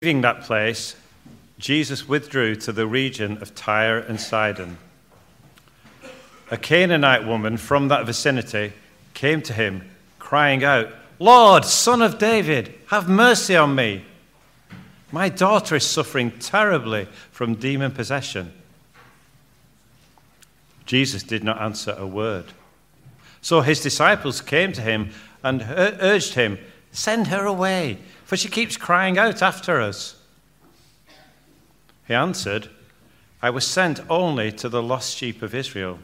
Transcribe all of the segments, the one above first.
Leaving that place, Jesus withdrew to the region of Tyre and Sidon. A Canaanite woman from that vicinity came to him, crying out, Lord, son of David, have mercy on me. My daughter is suffering terribly from demon possession. Jesus did not answer a word. So his disciples came to him and urged him, Send her away for she keeps crying out after us. He answered, I was sent only to the lost sheep of Israel.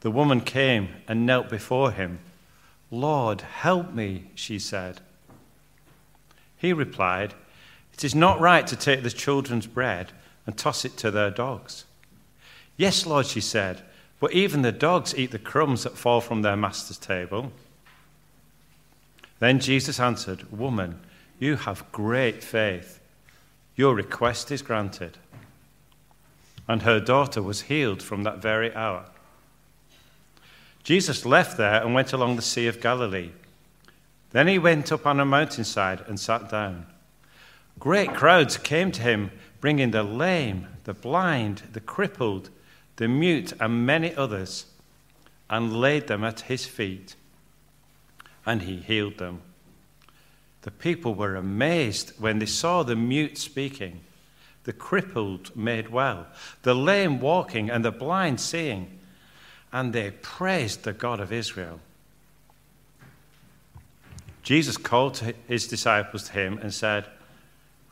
The woman came and knelt before him. Lord, help me, she said. He replied, It is not right to take the children's bread and toss it to their dogs. Yes, Lord, she said, but even the dogs eat the crumbs that fall from their master's table. Then Jesus answered, Woman, you have great faith. Your request is granted. And her daughter was healed from that very hour. Jesus left there and went along the Sea of Galilee. Then he went up on a mountainside and sat down. Great crowds came to him, bringing the lame, the blind, the crippled, the mute, and many others, and laid them at his feet and he healed them. The people were amazed when they saw the mute speaking, the crippled made well, the lame walking, and the blind seeing, and they praised the God of Israel. Jesus called his disciples to him and said,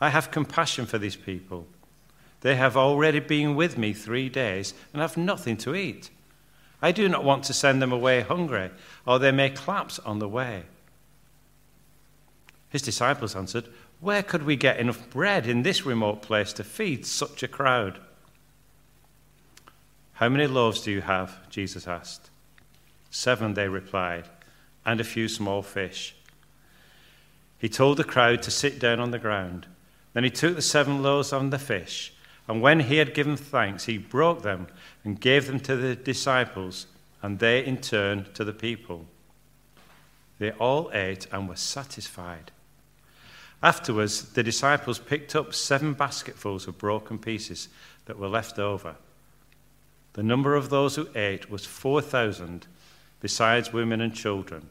I have compassion for these people. They have already been with me three days and have nothing to eat. I do not want to send them away hungry, or they may collapse on the way. His disciples answered, Where could we get enough bread in this remote place to feed such a crowd? How many loaves do you have? Jesus asked. Seven, they replied, and a few small fish. He told the crowd to sit down on the ground. Then he took the seven loaves and the fish, and when he had given thanks, he broke them and gave them to the disciples, and they in turn to the people. They all ate and were satisfied. Afterwards, the disciples picked up seven basketfuls of broken pieces that were left over. The number of those who ate was 4,000, besides women and children.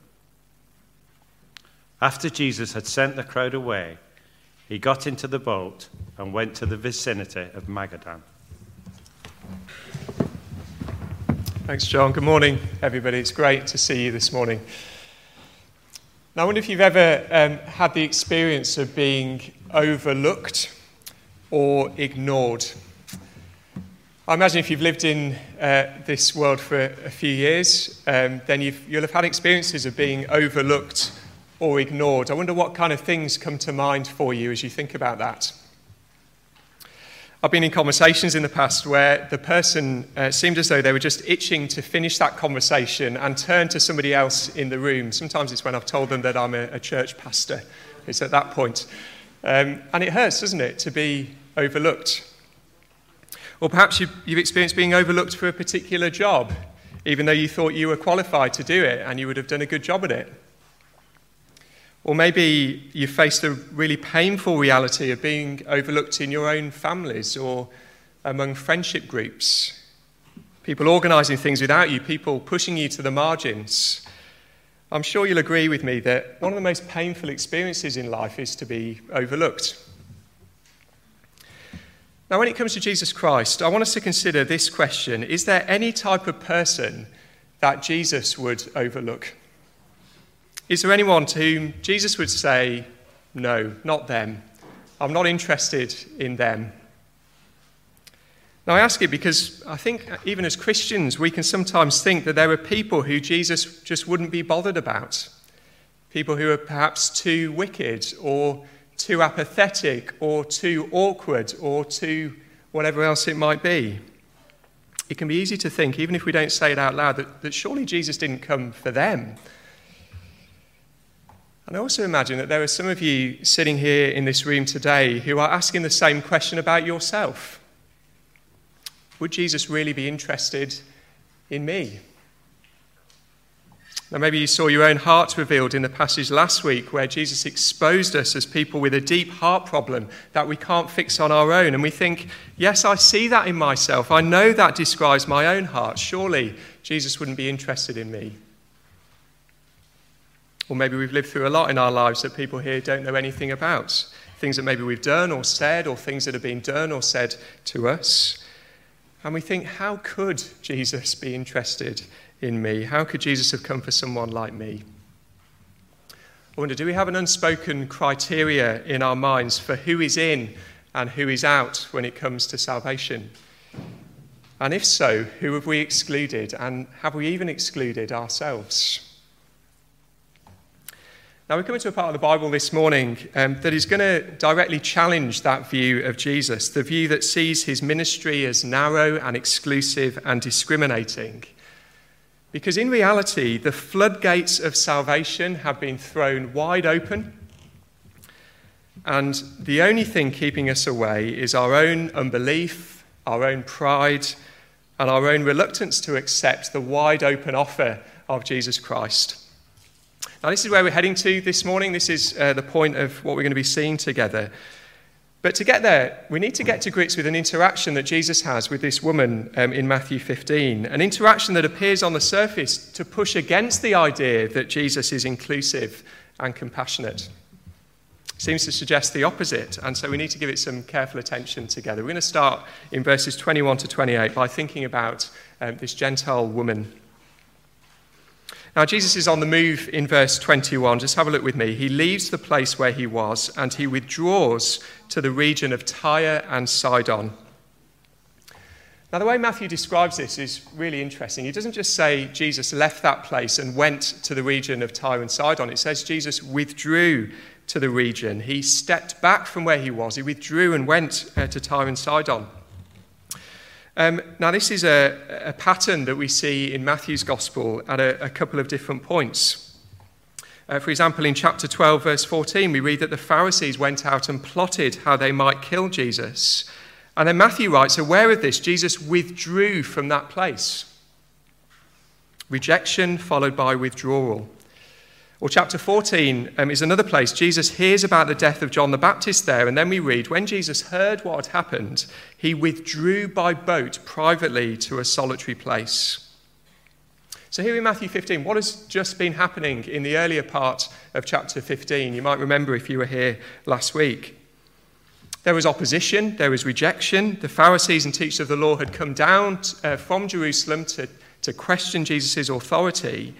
After Jesus had sent the crowd away, he got into the boat and went to the vicinity of Magadan. Thanks, John. Good morning, everybody. It's great to see you this morning. Now, I wonder if you've ever um, had the experience of being overlooked or ignored. I imagine if you've lived in uh, this world for a few years, um, then you will have had experiences of being overlooked or ignored. I wonder what kind of things come to mind for you as you think about that. I've been in conversations in the past where the person uh, seemed as though they were just itching to finish that conversation and turn to somebody else in the room. Sometimes it's when I've told them that I'm a, a church pastor. It's at that point. Um, and it hurts, doesn't it, to be overlooked? Or perhaps you've, you've experienced being overlooked for a particular job, even though you thought you were qualified to do it and you would have done a good job at it. Or maybe you faced the really painful reality of being overlooked in your own families or among friendship groups. People organising things without you, people pushing you to the margins. I'm sure you'll agree with me that one of the most painful experiences in life is to be overlooked. Now, when it comes to Jesus Christ, I want us to consider this question Is there any type of person that Jesus would overlook? Is there anyone to whom Jesus would say, No, not them? I'm not interested in them. Now, I ask it because I think even as Christians, we can sometimes think that there are people who Jesus just wouldn't be bothered about. People who are perhaps too wicked or too apathetic or too awkward or too whatever else it might be. It can be easy to think, even if we don't say it out loud, that, that surely Jesus didn't come for them. And I also imagine that there are some of you sitting here in this room today who are asking the same question about yourself. Would Jesus really be interested in me? Now, maybe you saw your own heart revealed in the passage last week where Jesus exposed us as people with a deep heart problem that we can't fix on our own. And we think, yes, I see that in myself. I know that describes my own heart. Surely Jesus wouldn't be interested in me. Or maybe we've lived through a lot in our lives that people here don't know anything about. Things that maybe we've done or said, or things that have been done or said to us. And we think, how could Jesus be interested in me? How could Jesus have come for someone like me? I wonder, do we have an unspoken criteria in our minds for who is in and who is out when it comes to salvation? And if so, who have we excluded? And have we even excluded ourselves? Now, we're coming to a part of the Bible this morning um, that is going to directly challenge that view of Jesus, the view that sees his ministry as narrow and exclusive and discriminating. Because in reality, the floodgates of salvation have been thrown wide open. And the only thing keeping us away is our own unbelief, our own pride, and our own reluctance to accept the wide open offer of Jesus Christ. Now, this is where we're heading to this morning. This is uh, the point of what we're going to be seeing together. But to get there, we need to get to grips with an interaction that Jesus has with this woman um, in Matthew 15, an interaction that appears on the surface to push against the idea that Jesus is inclusive and compassionate. Seems to suggest the opposite, and so we need to give it some careful attention together. We're going to start in verses 21 to 28 by thinking about um, this Gentile woman now, Jesus is on the move in verse 21. Just have a look with me. He leaves the place where he was and he withdraws to the region of Tyre and Sidon. Now, the way Matthew describes this is really interesting. He doesn't just say Jesus left that place and went to the region of Tyre and Sidon. It says Jesus withdrew to the region. He stepped back from where he was. He withdrew and went uh, to Tyre and Sidon. Um, now, this is a, a, pattern that we see in Matthew's Gospel at a, a couple of different points. Uh, for example, in chapter 12, verse 14, we read that the Pharisees went out and plotted how they might kill Jesus. And then Matthew writes, aware of this, Jesus withdrew from that place. Rejection followed by withdrawal. Or chapter 14 um, is another place. Jesus hears about the death of John the Baptist there, and then we read when Jesus heard what had happened, he withdrew by boat privately to a solitary place. So, here in Matthew 15, what has just been happening in the earlier part of chapter 15? You might remember if you were here last week. There was opposition, there was rejection. The Pharisees and teachers of the law had come down uh, from Jerusalem to, to question Jesus' authority.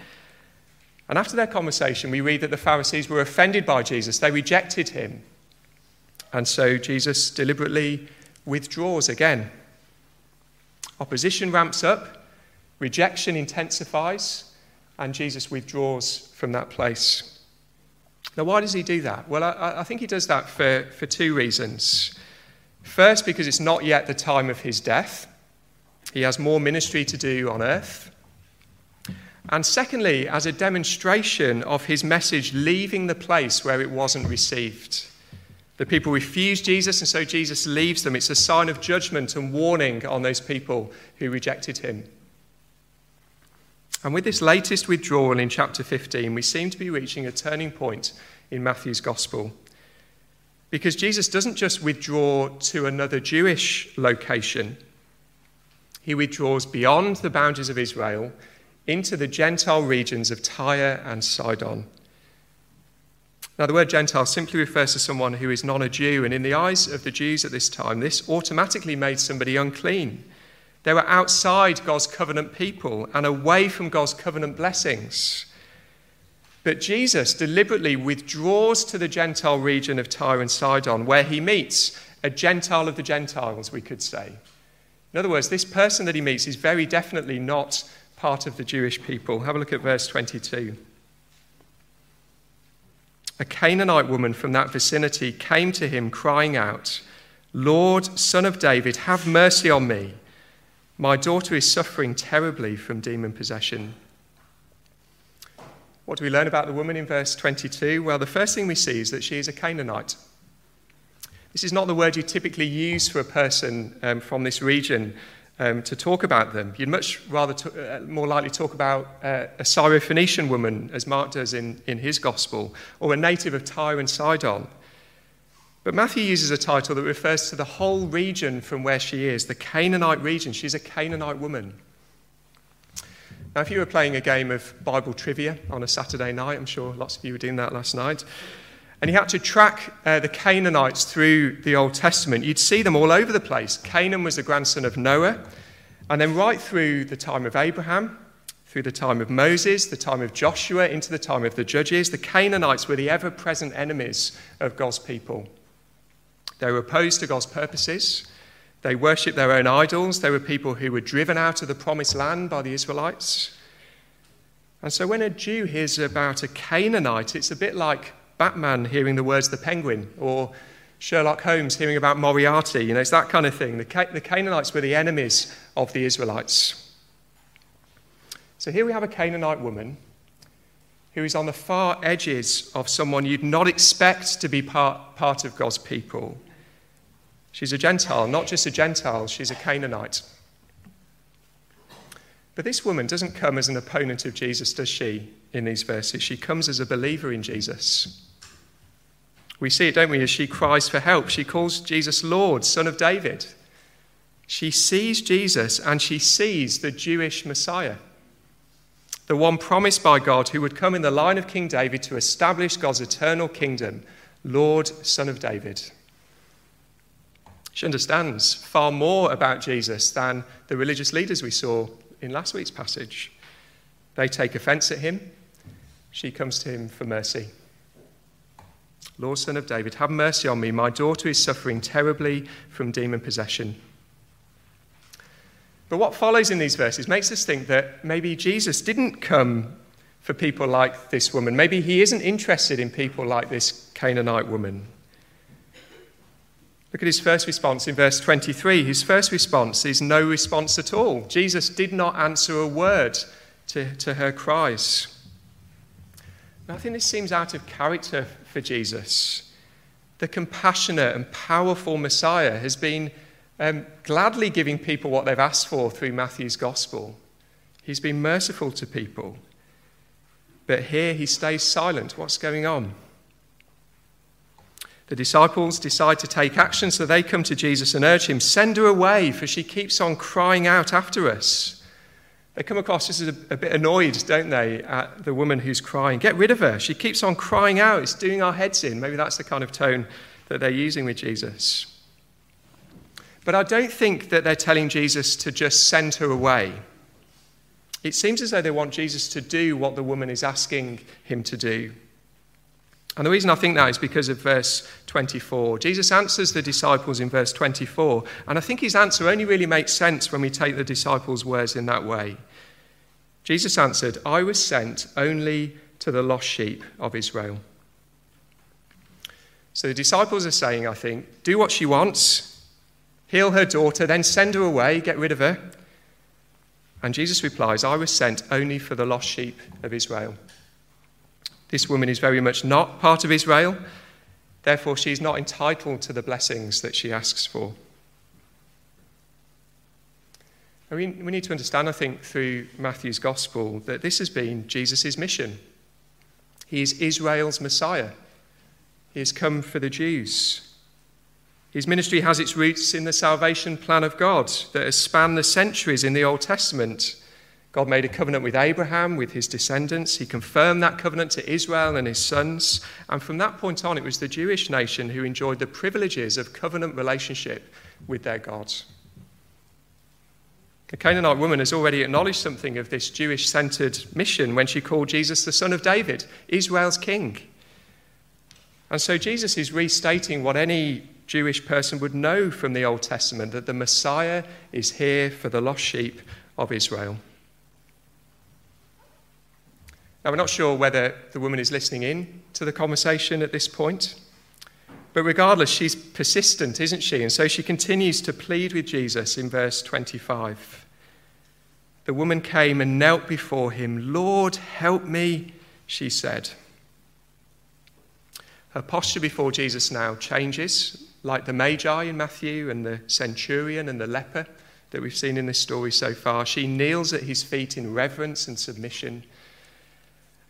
And after their conversation, we read that the Pharisees were offended by Jesus. They rejected him. And so Jesus deliberately withdraws again. Opposition ramps up, rejection intensifies, and Jesus withdraws from that place. Now, why does he do that? Well, I, I think he does that for, for two reasons. First, because it's not yet the time of his death, he has more ministry to do on earth. And secondly, as a demonstration of his message leaving the place where it wasn't received. The people refuse Jesus, and so Jesus leaves them. It's a sign of judgment and warning on those people who rejected him. And with this latest withdrawal in chapter 15, we seem to be reaching a turning point in Matthew's gospel. Because Jesus doesn't just withdraw to another Jewish location, he withdraws beyond the boundaries of Israel into the Gentile regions of Tyre and Sidon. Now, the word Gentile simply refers to someone who is non a Jew, and in the eyes of the Jews at this time, this automatically made somebody unclean. They were outside God's covenant people and away from God's covenant blessings. But Jesus deliberately withdraws to the Gentile region of Tyre and Sidon, where he meets a Gentile of the Gentiles, we could say. In other words, this person that he meets is very definitely not part of the Jewish people. Have a look at verse 22. A Canaanite woman from that vicinity came to him, crying out, Lord, son of David, have mercy on me. My daughter is suffering terribly from demon possession. What do we learn about the woman in verse 22? Well, the first thing we see is that she is a Canaanite. This is not the word you typically use for a person um, from this region um, to talk about them. You'd much rather, uh, more likely talk about uh, a Syrophoenician woman, as Mark does in, in his gospel, or a native of Tyre and Sidon. But Matthew uses a title that refers to the whole region from where she is, the Canaanite region. She's a Canaanite woman. Now, if you were playing a game of Bible trivia on a Saturday night, I'm sure lots of you were doing that last night, and you had to track uh, the Canaanites through the Old Testament, you'd see them all over the place. Canaan was the grandson of Noah, and then right through the time of Abraham, through the time of Moses, the time of Joshua, into the time of the judges, the Canaanites were the ever present enemies of God's people. They were opposed to God's purposes. They worshipped their own idols. They were people who were driven out of the promised land by the Israelites. And so when a Jew hears about a Canaanite, it's a bit like Batman hearing the words of the penguin, or Sherlock Holmes hearing about Moriarty. You know, it's that kind of thing. The, the Canaanites were the enemies of the Israelites. So here we have a Canaanite woman who is on the far edges of someone you'd not expect to be part, part of God's people. She's a Gentile, not just a Gentile, she's a Canaanite. But this woman doesn't come as an opponent of Jesus, does she, in these verses? She comes as a believer in Jesus. We see it, don't we, as she cries for help. She calls Jesus Lord, Son of David. She sees Jesus and she sees the Jewish Messiah, the one promised by God who would come in the line of King David to establish God's eternal kingdom, Lord, Son of David. She understands far more about Jesus than the religious leaders we saw in last week's passage. They take offense at him. She comes to him for mercy. Lord, son of David, have mercy on me. My daughter is suffering terribly from demon possession. But what follows in these verses makes us think that maybe Jesus didn't come for people like this woman. Maybe he isn't interested in people like this Canaanite woman. Look at his first response in verse 23. His first response is no response at all. Jesus did not answer a word to, to her cries. Now, I think this seems out of character for Jesus. The compassionate and powerful Messiah has been um, gladly giving people what they've asked for through Matthew's gospel. He's been merciful to people. But here he stays silent. What's going on? The disciples decide to take action, so they come to Jesus and urge him, Send her away, for she keeps on crying out after us. They come across just as a, a, bit annoyed, don't they, at the woman who's crying. Get rid of her. She keeps on crying out. It's doing our heads in. Maybe that's the kind of tone that they're using with Jesus. But I don't think that they're telling Jesus to just send her away. It seems as though they want Jesus to do what the woman is asking him to do. And the reason I think that is because of verse 24. Jesus answers the disciples in verse 24, and I think his answer only really makes sense when we take the disciples' words in that way. Jesus answered, I was sent only to the lost sheep of Israel. So the disciples are saying, I think, do what she wants, heal her daughter, then send her away, get rid of her. And Jesus replies, I was sent only for the lost sheep of Israel. This woman is very much not part of Israel. Therefore, she is not entitled to the blessings that she asks for. we need to understand, I think, through Matthew's gospel, that this has been Jesus' mission. He is Israel's Messiah. He has come for the Jews. His ministry has its roots in the salvation plan of God that has spanned the centuries in the Old Testament. God made a covenant with Abraham, with his descendants. He confirmed that covenant to Israel and his sons. And from that point on, it was the Jewish nation who enjoyed the privileges of covenant relationship with their God. The Canaanite woman has already acknowledged something of this Jewish centered mission when she called Jesus the Son of David, Israel's King. And so Jesus is restating what any Jewish person would know from the Old Testament that the Messiah is here for the lost sheep of Israel. Now, we're not sure whether the woman is listening in to the conversation at this point, but regardless, she's persistent, isn't she? And so she continues to plead with Jesus in verse 25. The woman came and knelt before him. Lord, help me, she said. Her posture before Jesus now changes, like the Magi in Matthew and the centurion and the leper that we've seen in this story so far. She kneels at his feet in reverence and submission.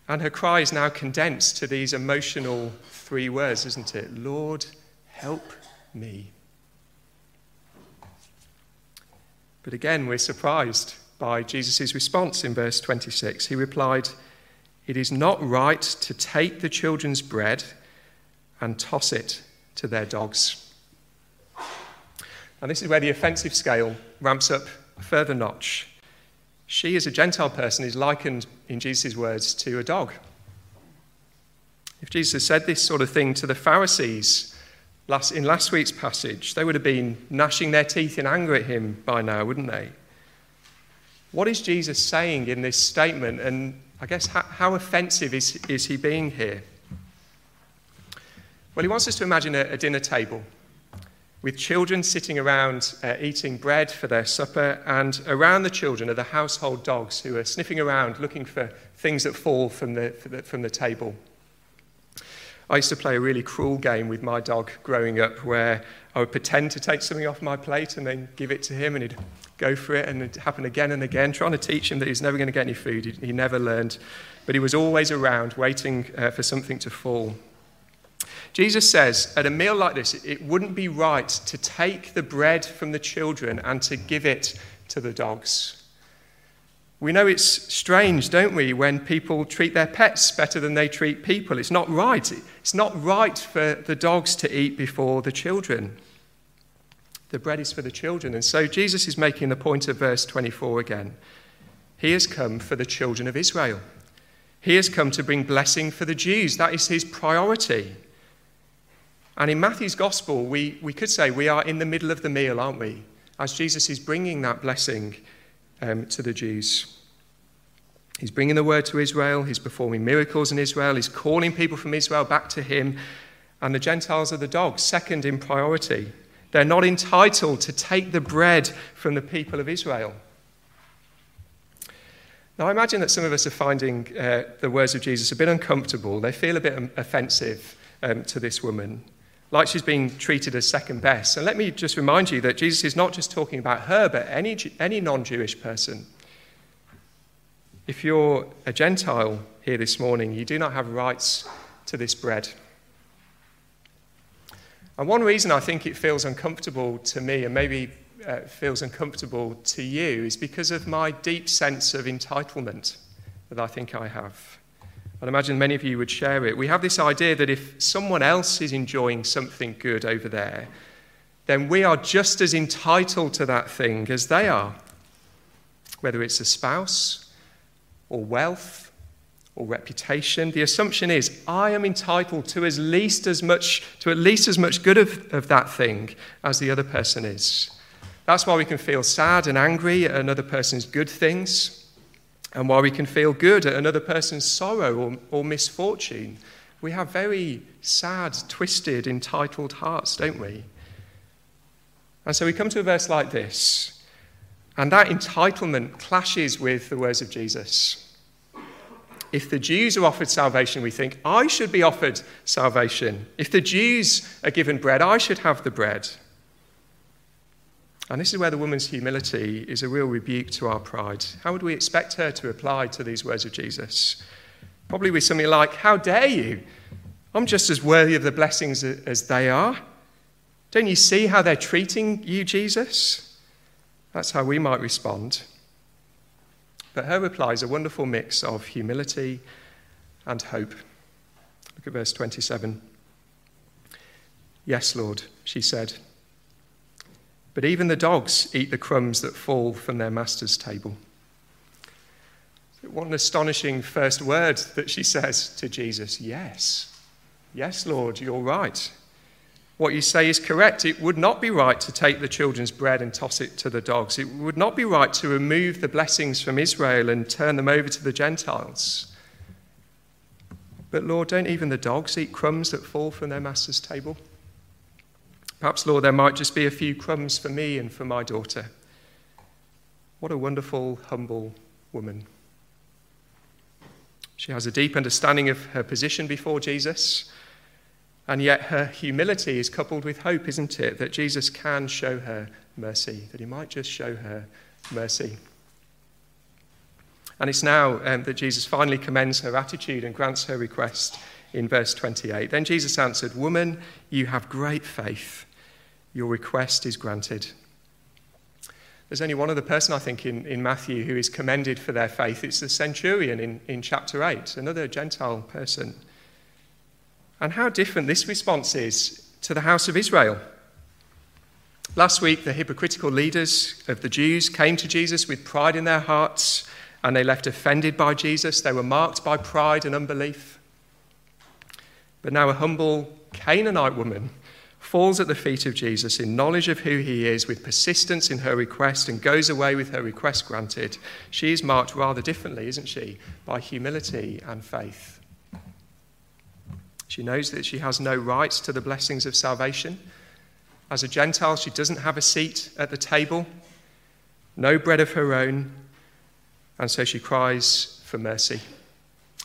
And her cry is now condensed to these emotional three words, isn't it? Lord, help me. But again, we're surprised by Jesus' response in verse 26. He replied, It is not right to take the children's bread and toss it to their dogs. And this is where the offensive scale ramps up a further notch. She, as a Gentile person, is likened, in Jesus' words, to a dog. If Jesus said this sort of thing to the Pharisees last, in last week's passage, they would have been gnashing their teeth in anger at him by now, wouldn't they? What is Jesus saying in this statement? And I guess how, how offensive is, is he being here? Well, he wants us to imagine a, a dinner table with children sitting around uh, eating bread for their supper, and around the children are the household dogs who are sniffing around looking for things that fall from the, the, from the table. I used to play a really cruel game with my dog growing up where I would pretend to take something off my plate and then give it to him, and he'd go for it, and it'd happen again and again, trying to teach him that he's never going to get any food. He, he never learned, but he was always around waiting uh, for something to fall. Jesus says at a meal like this, it wouldn't be right to take the bread from the children and to give it to the dogs. We know it's strange, don't we, when people treat their pets better than they treat people. It's not right. It's not right for the dogs to eat before the children. The bread is for the children. And so Jesus is making the point of verse 24 again. He has come for the children of Israel. He has come to bring blessing for the Jews. That is his priority. And in Matthew's gospel, we, we could say we are in the middle of the meal, aren't we? As Jesus is bringing that blessing um, to the Jews. He's bringing the word to Israel, he's performing miracles in Israel, he's calling people from Israel back to him. And the Gentiles are the dogs, second in priority. They're not entitled to take the bread from the people of Israel. Now, I imagine that some of us are finding uh, the words of Jesus a bit uncomfortable. They feel a bit offensive um, to this woman like she's being treated as second best. And let me just remind you that Jesus is not just talking about her, but any, any non Jewish person. If you're a Gentile here this morning, you do not have rights to this bread. And one reason I think it feels uncomfortable to me, and maybe uh, feels uncomfortable to you, is because of my deep sense of entitlement that I think I have. I'd imagine many of you would share it. We have this idea that if someone else is enjoying something good over there, then we are just as entitled to that thing as they are. Whether it's a spouse or wealth or reputation, the assumption is I am entitled to at least as much, to at least as much good of, of that thing as the other person is. That's why we can feel sad and angry at another person's good things and while we can feel good at another person's sorrow or, or misfortune, we have very sad, twisted, entitled hearts, don't we? And so we come to a verse like this, and that entitlement clashes with the words of Jesus. If the Jews are offered salvation, we think, I should be offered salvation. If the Jews are given bread, I should have the bread. And this is where the woman's humility is a real rebuke to our pride. How would we expect her to reply to these words of Jesus? Probably with something like, How dare you? I'm just as worthy of the blessings as they are. Don't you see how they're treating you, Jesus? That's how we might respond. But her reply is a wonderful mix of humility and hope. Look at verse 27. Yes, Lord, she said. But even the dogs eat the crumbs that fall from their master's table. What an astonishing first word that she says to Jesus Yes, yes, Lord, you're right. What you say is correct. It would not be right to take the children's bread and toss it to the dogs. It would not be right to remove the blessings from Israel and turn them over to the Gentiles. But Lord, don't even the dogs eat crumbs that fall from their master's table? Perhaps, Lord, there might just be a few crumbs for me and for my daughter. What a wonderful, humble woman. She has a deep understanding of her position before Jesus, And yet her humility is coupled with hope, isn't it? That Jesus can show her mercy, that he might just show her mercy. And it's now um, that Jesus finally commends her attitude and grants her request in verse 28. Then Jesus answered, Woman, you have great faith. Your request is granted. There's only one other person, I think, in, in Matthew who is commended for their faith. It's the centurion in, in chapter 8, another Gentile person. And how different this response is to the house of Israel. Last week, the hypocritical leaders of the Jews came to Jesus with pride in their hearts and they left offended by Jesus. They were marked by pride and unbelief. But now, a humble Canaanite woman falls at the feet of Jesus in knowledge of who he is, with persistence in her request, and goes away with her request granted. She is marked rather differently, isn't she? By humility and faith. She knows that she has no rights to the blessings of salvation. As a Gentile, she doesn't have a seat at the table, no bread of her own, and so she cries for mercy.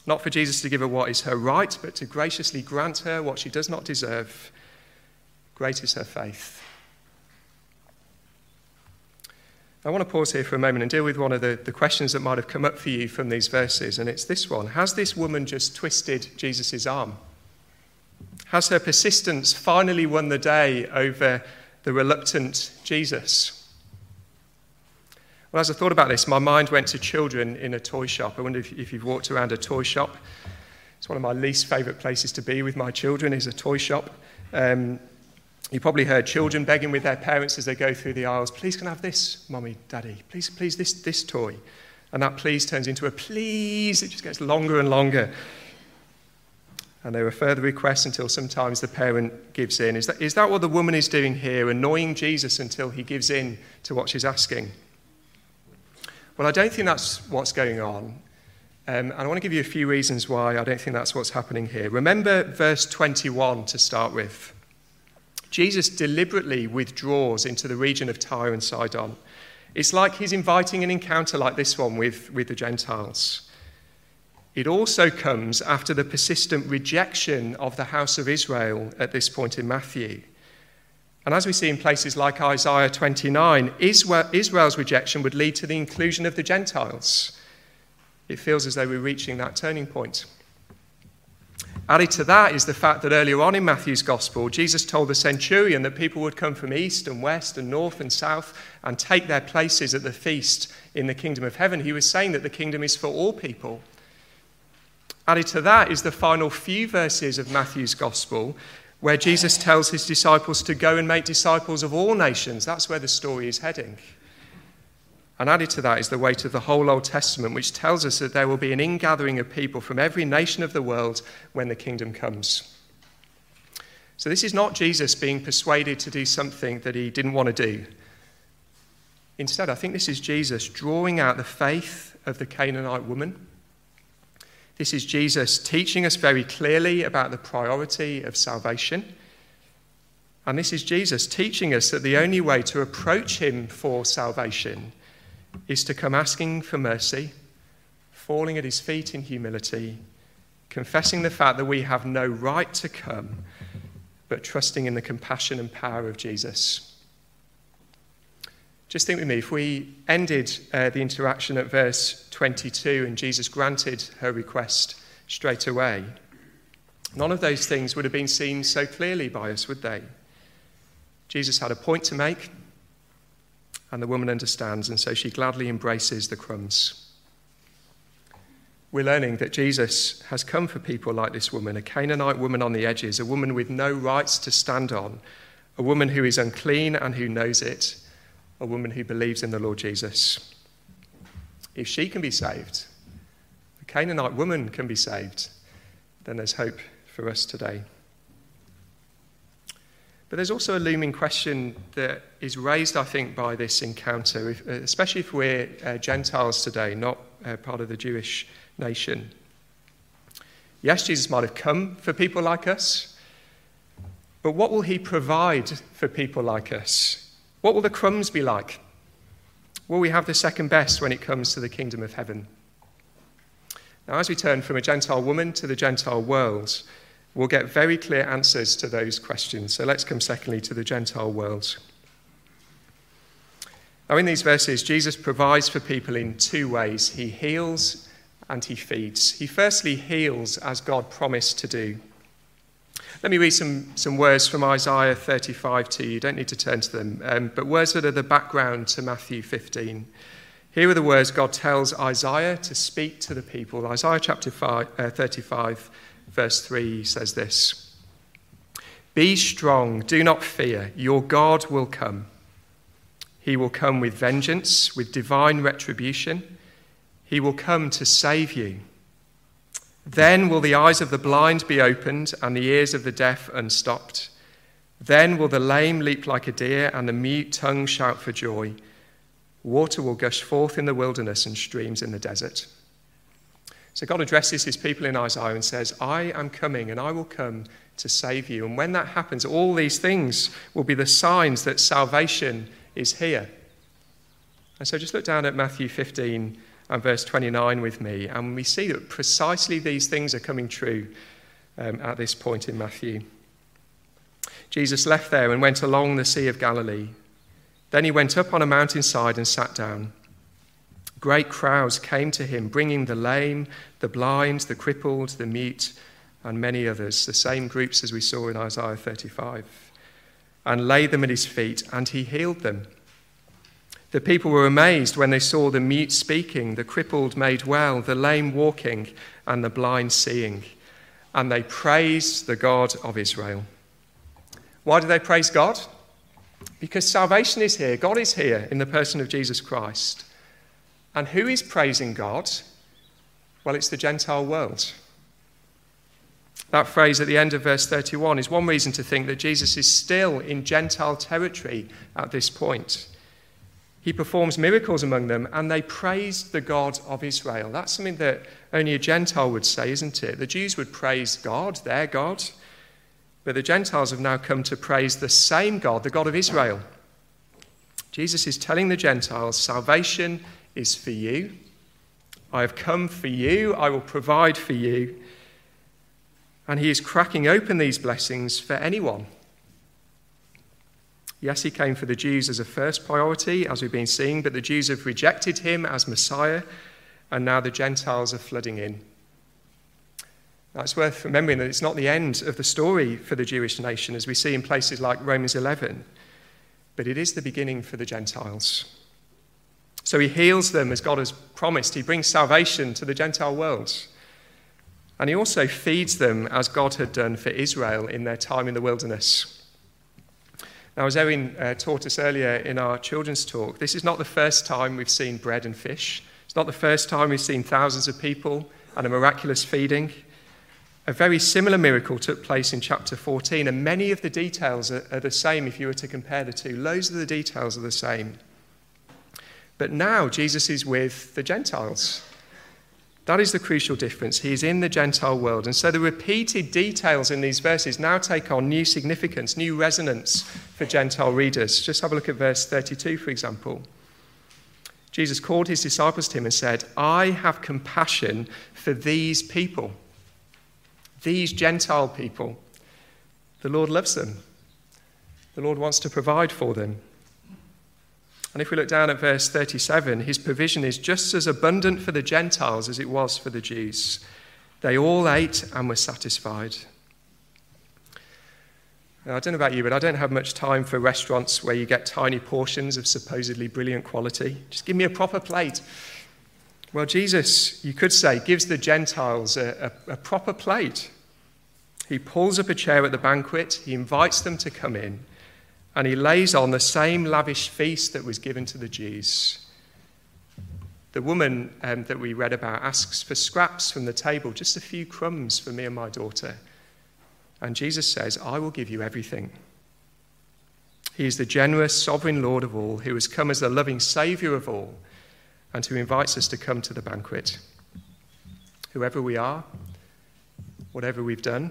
Not for Jesus to give her what is her right, but to graciously grant her what she does not deserve. Great is her faith. I want to pause here for a moment and deal with one of the, the questions that might have come up for you from these verses, and it's this one Has this woman just twisted Jesus' arm? Has her persistence finally won the day over the reluctant Jesus? Well, as I thought about this, my mind went to children in a toy shop. I wonder if, if you've walked around a toy shop. It's one of my least favourite places to be with my children is a toy shop. Um, you probably heard children begging with their parents as they go through the aisles, please can I have this, mommy, daddy, please, please, this, this toy. And that please turns into a please. It just gets longer and longer. And there are further requests until sometimes the parent gives in. Is that, is that what the woman is doing here, annoying Jesus until he gives in to what she's asking? Well, I don't think that's what's going on. Um, and I want to give you a few reasons why I don't think that's what's happening here. Remember verse 21 to start with. Jesus deliberately withdraws into the region of Tyre and Sidon. It's like he's inviting an encounter like this one with, with the Gentiles. It also comes after the persistent rejection of the house of Israel at this point in Matthew. And as we see in places like Isaiah 29, Israel's rejection would lead to the inclusion of the Gentiles. It feels as though we're reaching that turning point. Added to that is the fact that earlier on in Matthew's Gospel, Jesus told the centurion that people would come from east and west and north and south and take their places at the feast in the kingdom of heaven. He was saying that the kingdom is for all people. Added to that is the final few verses of Matthew's Gospel, where Jesus tells his disciples to go and make disciples of all nations. That's where the story is heading. And added to that is the weight of the whole Old Testament, which tells us that there will be an ingathering of people from every nation of the world when the kingdom comes. So, this is not Jesus being persuaded to do something that he didn't want to do. Instead, I think this is Jesus drawing out the faith of the Canaanite woman this is Jesus teaching us very clearly about the priority of salvation. And this is Jesus teaching us that the only way to approach Him for salvation is to come asking for mercy, falling at His feet in humility, confessing the fact that we have no right to come, but trusting in the compassion and power of Jesus. Just think with me, if we ended uh, the interaction at verse 22 and Jesus granted her request straight away, none of those things would have been seen so clearly by us, would they? Jesus had a point to make, and the woman understands, and so she gladly embraces the crumbs. We're learning that Jesus has come for people like this woman, a Canaanite woman on the edges, a woman with no rights to stand on, a woman who is unclean and who knows it a woman who believes in the Lord Jesus. If she can be saved, a Canaanite woman can be saved, then there's hope for us today. But there's also a looming question that is raised, I think, by this encounter, if, especially if we're uh, Gentiles today, not uh, part of the Jewish nation. Yes, Jesus might have come for people like us, but what will he provide for people like us? What will the crumbs be like? Will we have the second best when it comes to the kingdom of heaven? Now, as we turn from a Gentile woman to the Gentile world, we'll get very clear answers to those questions. So let's come, secondly, to the Gentile world. Now, in these verses, Jesus provides for people in two ways He heals and He feeds. He firstly heals as God promised to do. Let me read some, some words from Isaiah 35 to you. You don't need to turn to them, um, but words that are the background to Matthew 15. Here are the words God tells Isaiah to speak to the people. Isaiah chapter five, uh, 35, verse 3 says this Be strong, do not fear, your God will come. He will come with vengeance, with divine retribution. He will come to save you. Then will the eyes of the blind be opened and the ears of the deaf unstopped. Then will the lame leap like a deer and the mute tongue shout for joy. Water will gush forth in the wilderness and streams in the desert. So God addresses his people in Isaiah and says, I am coming and I will come to save you. And when that happens, all these things will be the signs that salvation is here. And so just look down at Matthew 15 and verse 29 with me, and we see that precisely these things are coming true um, at this point in Matthew. Jesus left there and went along the Sea of Galilee. Then he went up on a mountainside and sat down. Great crowds came to him, bringing the lame, the blind, the crippled, the mute, and many others, the same groups as we saw in Isaiah 35, and laid them at his feet, and he healed them. The people were amazed when they saw the mute speaking, the crippled made well, the lame walking, and the blind seeing. And they praised the God of Israel. Why do they praise God? Because salvation is here. God is here in the person of Jesus Christ. And who is praising God? Well, it's the Gentile world. That phrase at the end of verse 31 is one reason to think that Jesus is still in Gentile territory at this point. He performs miracles among them, and they praised the God of Israel. That's something that only a Gentile would say, isn't it? The Jews would praise God, their God, but the Gentiles have now come to praise the same God, the God of Israel. Jesus is telling the Gentiles, Salvation is for you. I have come for you. I will provide for you. And he is cracking open these blessings for anyone Yes, he came for the Jews as a first priority, as we've been seeing, but the Jews have rejected him as Messiah, and now the Gentiles are flooding in. Now, it's worth remembering that it's not the end of the story for the Jewish nation, as we see in places like Romans 11, but it is the beginning for the Gentiles. So he heals them as God has promised. He brings salvation to the Gentile world. And he also feeds them as God had done for Israel in their time in the wilderness. Now, as Erin uh, taught us earlier in our children's talk, this is not the first time we've seen bread and fish. It's not the first time we've seen thousands of people and a miraculous feeding. A very similar miracle took place in chapter 14, and many of the details are, are the same if you were to compare the two. Loads of the details are the same. But now Jesus is with the Gentiles. That is the crucial difference. He is in the Gentile world. And so the repeated details in these verses now take on new significance, new resonance for Gentile readers. Just have a look at verse 32, for example. Jesus called his disciples to him and said, I have compassion for these people, these Gentile people. The Lord loves them, the Lord wants to provide for them. And if we look down at verse 37, his provision is just as abundant for the Gentiles as it was for the Jews. They all ate and were satisfied. Now, I don't know about you, but I don't have much time for restaurants where you get tiny portions of supposedly brilliant quality. Just give me a proper plate. Well, Jesus, you could say, gives the Gentiles a, a, a proper plate. He pulls up a chair at the banquet, he invites them to come in and he lays on the same lavish feast that was given to the Jews. The woman um, that we read about asks for scraps from the table, just a few crumbs for me and my daughter. And Jesus says, I will give you everything. He is the generous, sovereign Lord of all, who has come as the loving Saviour of all, and who invites us to come to the banquet. Whoever we are, whatever we've done,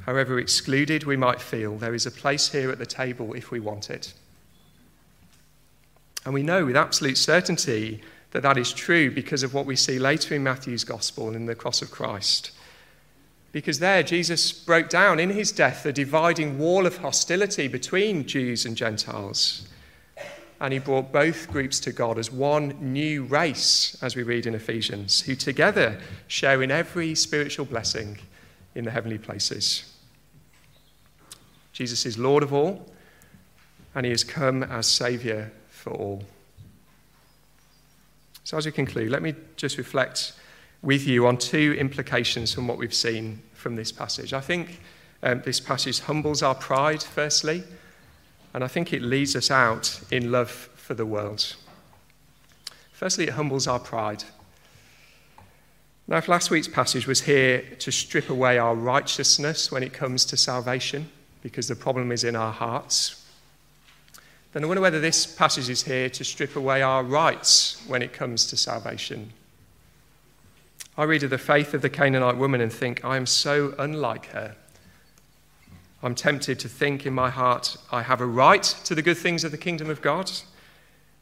However excluded we might feel, there is a place here at the table if we want it. And we know with absolute certainty that that is true because of what we see later in Matthew's gospel in the cross of Christ. Because there, Jesus broke down in his death the dividing wall of hostility between Jews and Gentiles. And he brought both groups to God as one new race, as we read in Ephesians, who together share in every spiritual blessing in the heavenly places. Jesus is Lord of all, and he has come as Saviour for all. So, as we conclude, let me just reflect with you on two implications from what we've seen from this passage. I think um, this passage humbles our pride, firstly, and I think it leads us out in love for the world. Firstly, it humbles our pride. Now, if last week's passage was here to strip away our righteousness when it comes to salvation, because the problem is in our hearts, then I wonder whether this passage is here to strip away our rights when it comes to salvation. I read of the faith of the Canaanite woman and think, I am so unlike her. I'm tempted to think in my heart, I have a right to the good things of the kingdom of God,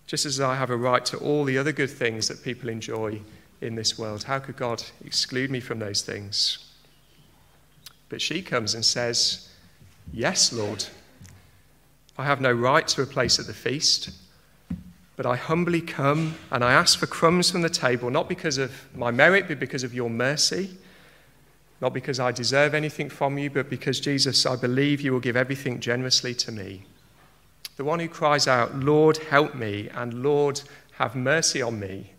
just as I have a right to all the other good things that people enjoy in this world. How could God exclude me from those things? But she comes and says, Yes, Lord. I have no right to a place at the feast, but I humbly come and I ask for crumbs from the table, not because of my merit, but because of your mercy. Not because I deserve anything from you, but because, Jesus, I believe you will give everything generously to me. The one who cries out, Lord, help me, and Lord, have mercy on me,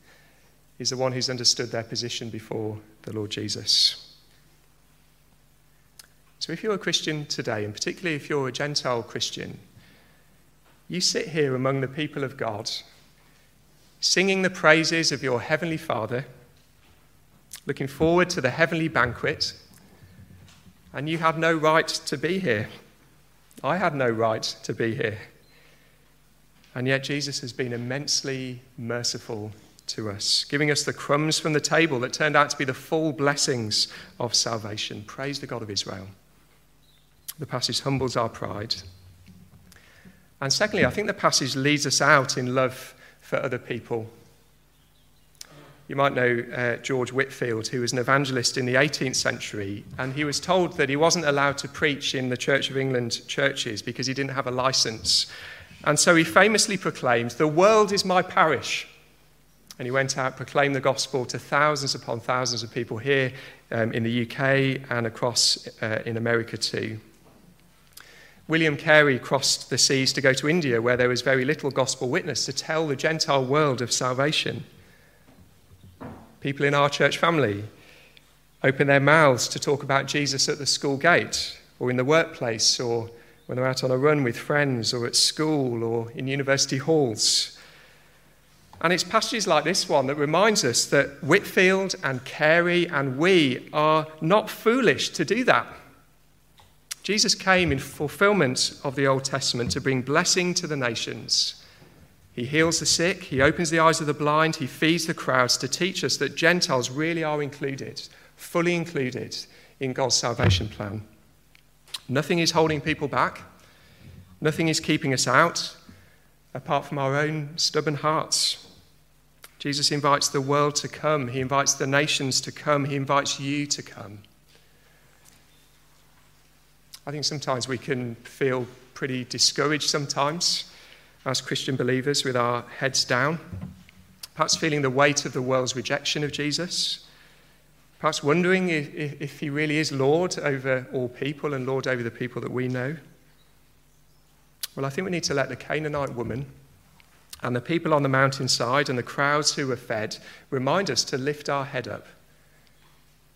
is the one who's understood their position before the Lord Jesus. So, if you're a Christian today, and particularly if you're a Gentile Christian, you sit here among the people of God, singing the praises of your Heavenly Father, looking forward to the heavenly banquet, and you have no right to be here. I had no right to be here. And yet, Jesus has been immensely merciful to us, giving us the crumbs from the table that turned out to be the full blessings of salvation. Praise the God of Israel. The passage humbles our pride. And secondly, I think the passage leads us out in love for other people. You might know uh, George Whitefield, who was an evangelist in the 18th century, and he was told that he wasn't allowed to preach in the Church of England churches because he didn't have a license. And so he famously proclaimed, The world is my parish. And he went out, proclaimed the gospel to thousands upon thousands of people here um, in the UK and across uh, in America too. William Carey crossed the seas to go to India, where there was very little gospel witness, to tell the Gentile world of salvation. People in our church family open their mouths to talk about Jesus at the school gate, or in the workplace, or when they're out on a run with friends, or at school, or in university halls. And it's passages like this one that reminds us that Whitefield and Carey and we are not foolish to do that. Jesus came in fulfillment of the Old Testament to bring blessing to the nations. He heals the sick, he opens the eyes of the blind, he feeds the crowds to teach us that Gentiles really are included, fully included in God's salvation plan. Nothing is holding people back, nothing is keeping us out apart from our own stubborn hearts. Jesus invites the world to come, he invites the nations to come, he invites you to come. I think sometimes we can feel pretty discouraged sometimes as Christian believers with our heads down, perhaps feeling the weight of the world's rejection of Jesus, perhaps wondering if, if, he really is Lord over all people and Lord over the people that we know. Well, I think we need to let the Canaanite woman and the people on the mountainside and the crowds who were fed remind us to lift our head up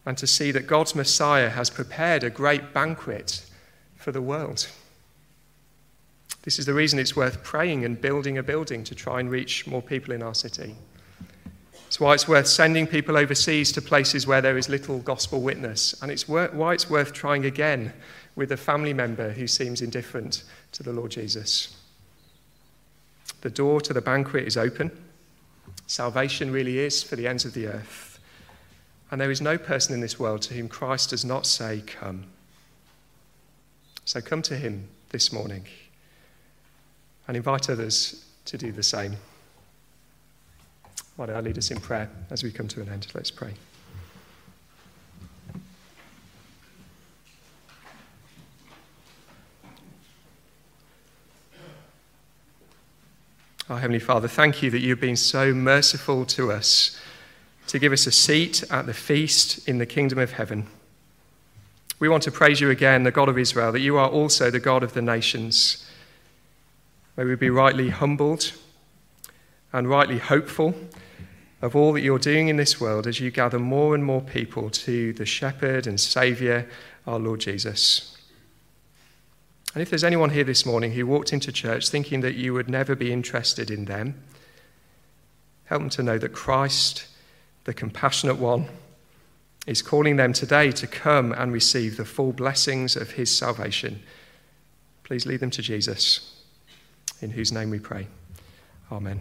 and to see that God's Messiah has prepared a great banquet for the world. This is the reason it's worth praying and building a building to try and reach more people in our city. It's why it's worth sending people overseas to places where there is little gospel witness. And it's why it's worth trying again with a family member who seems indifferent to the Lord Jesus. The door to the banquet is open. Salvation really is for the ends of the earth. And there is no person in this world to whom Christ does not say, Come. So come to him this morning and invite others to do the same. Why don't I lead us in prayer as we come to an end? Let's pray. Our Heavenly Father, thank you that you've been so merciful to us to give us a seat at the feast in the kingdom of heaven. We want to praise you again, the God of Israel, that you are also the God of the nations. May we be rightly humbled and rightly hopeful of all that you're doing in this world as you gather more and more people to the shepherd and saviour, our Lord Jesus. And if there's anyone here this morning who walked into church thinking that you would never be interested in them, help them to know that Christ, the compassionate one, is calling them today to come and receive the full blessings of his salvation. Please lead them to Jesus, in whose name we pray. Amen.